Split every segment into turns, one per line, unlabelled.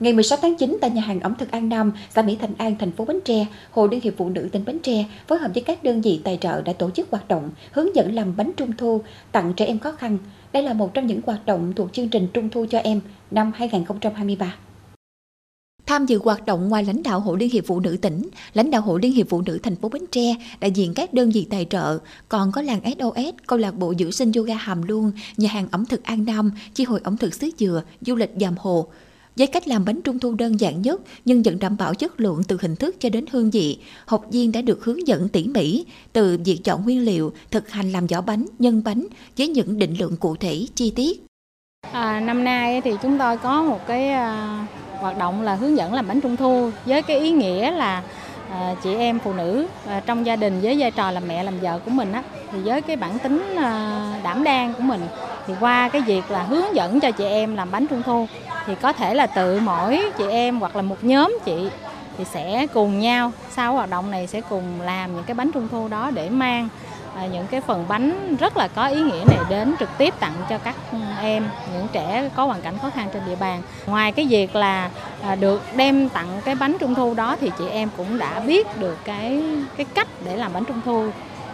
Ngày 16 tháng 9 tại nhà hàng ẩm thực An Nam, xã Mỹ Thành An, thành phố Bến Tre, Hội Liên hiệp Phụ nữ tỉnh Bến Tre phối hợp với các đơn vị tài trợ đã tổ chức hoạt động hướng dẫn làm bánh trung thu tặng trẻ em khó khăn. Đây là một trong những hoạt động thuộc chương trình Trung thu cho em năm 2023. Tham dự hoạt động ngoài lãnh đạo Hội Liên hiệp Phụ nữ tỉnh, lãnh đạo Hội Liên hiệp Phụ nữ thành phố Bến Tre, đại diện các đơn vị tài trợ, còn có làng SOS, câu lạc bộ dưỡng sinh yoga Hàm Luông, nhà hàng ẩm thực An Nam, chi hội ẩm thực xứ Dừa, du lịch Dàm Hồ, với cách làm bánh trung thu đơn giản nhất nhưng vẫn đảm bảo chất lượng từ hình thức cho đến hương vị, học viên đã được hướng dẫn tỉ mỉ từ việc chọn nguyên liệu, thực hành làm vỏ bánh, nhân bánh với những định lượng cụ thể, chi tiết.
À, năm nay thì chúng tôi có một cái à, hoạt động là hướng dẫn làm bánh trung thu với cái ý nghĩa là à, chị em phụ nữ à, trong gia đình với vai trò làm mẹ làm vợ của mình á thì với cái bản tính à, đảm đang của mình thì qua cái việc là hướng dẫn cho chị em làm bánh trung thu thì có thể là tự mỗi chị em hoặc là một nhóm chị thì sẽ cùng nhau, sau hoạt động này sẽ cùng làm những cái bánh trung thu đó để mang à, những cái phần bánh rất là có ý nghĩa này đến trực tiếp tặng cho các ừ, em, những trẻ có hoàn cảnh khó khăn trên địa bàn. Ngoài cái việc là à, được đem tặng cái bánh trung thu đó thì chị em cũng đã biết được cái cái cách để làm bánh trung thu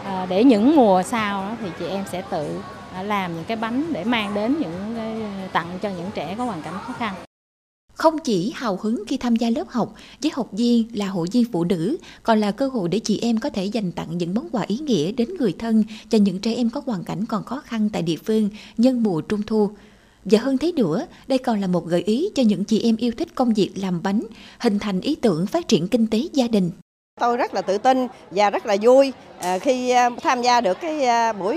à, để những mùa sau đó thì chị em sẽ tự làm những cái bánh để mang đến những cái tặng cho những trẻ có hoàn cảnh khó khăn.
Không chỉ hào hứng khi tham gia lớp học, với học viên là hội viên phụ nữ, còn là cơ hội để chị em có thể dành tặng những món quà ý nghĩa đến người thân cho những trẻ em có hoàn cảnh còn khó khăn tại địa phương nhân mùa trung thu. Và hơn thế nữa, đây còn là một gợi ý cho những chị em yêu thích công việc làm bánh, hình thành ý tưởng phát triển kinh tế gia đình.
Tôi rất là tự tin và rất là vui à, khi à, tham gia được cái à, buổi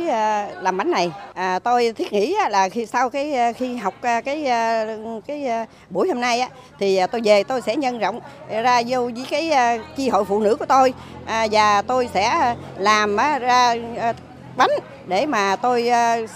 làm bánh này. À, tôi thiết nghĩ là khi sau cái khi học cái cái buổi hôm nay á, thì tôi về tôi sẽ nhân rộng ra vô với cái chi hội phụ nữ của tôi và tôi sẽ làm ra bánh để mà tôi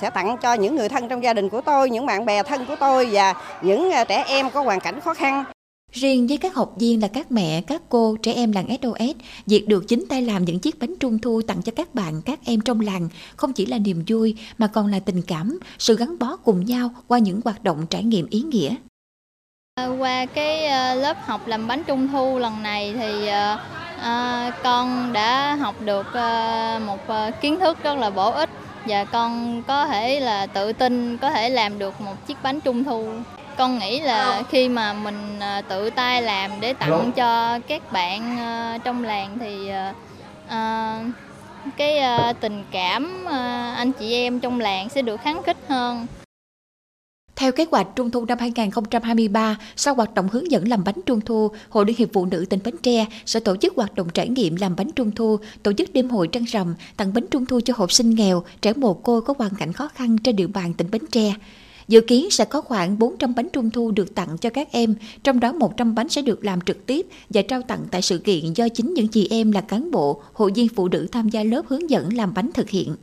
sẽ tặng cho những người thân trong gia đình của tôi, những bạn bè thân của tôi và những trẻ em có hoàn cảnh khó khăn.
Riêng với các học viên là các mẹ, các cô, trẻ em làng SOS, việc được chính tay làm những chiếc bánh trung thu tặng cho các bạn, các em trong làng không chỉ là niềm vui mà còn là tình cảm, sự gắn bó cùng nhau qua những hoạt động trải nghiệm ý nghĩa.
Ờ, qua cái ờ, lớp học làm bánh trung thu lần này thì à, con đã học được một kiến thức rất là bổ ích và con có thể là tự tin có thể làm được một chiếc bánh trung thu con nghĩ là khi mà mình à, tự tay làm để tặng cho các bạn à, trong làng thì à, cái tình cảm anh chị em trong làng sẽ được kháng khích hơn.
Theo kế hoạch Trung thu năm 2023, sau hoạt động hướng dẫn làm bánh Trung thu, Hội Liên hiệp Phụ nữ tỉnh Bến Tre sẽ tổ chức hoạt động trải nghiệm làm bánh Trung thu, tổ chức đêm hội trăng rằm, tặng bánh Trung thu cho học sinh nghèo, trẻ mồ côi có hoàn cảnh khó khăn trên địa bàn tỉnh Bến Tre. Dự kiến sẽ có khoảng 400 bánh trung thu được tặng cho các em, trong đó 100 bánh sẽ được làm trực tiếp và trao tặng tại sự kiện do chính những chị em là cán bộ, hội viên phụ nữ tham gia lớp hướng dẫn làm bánh thực hiện.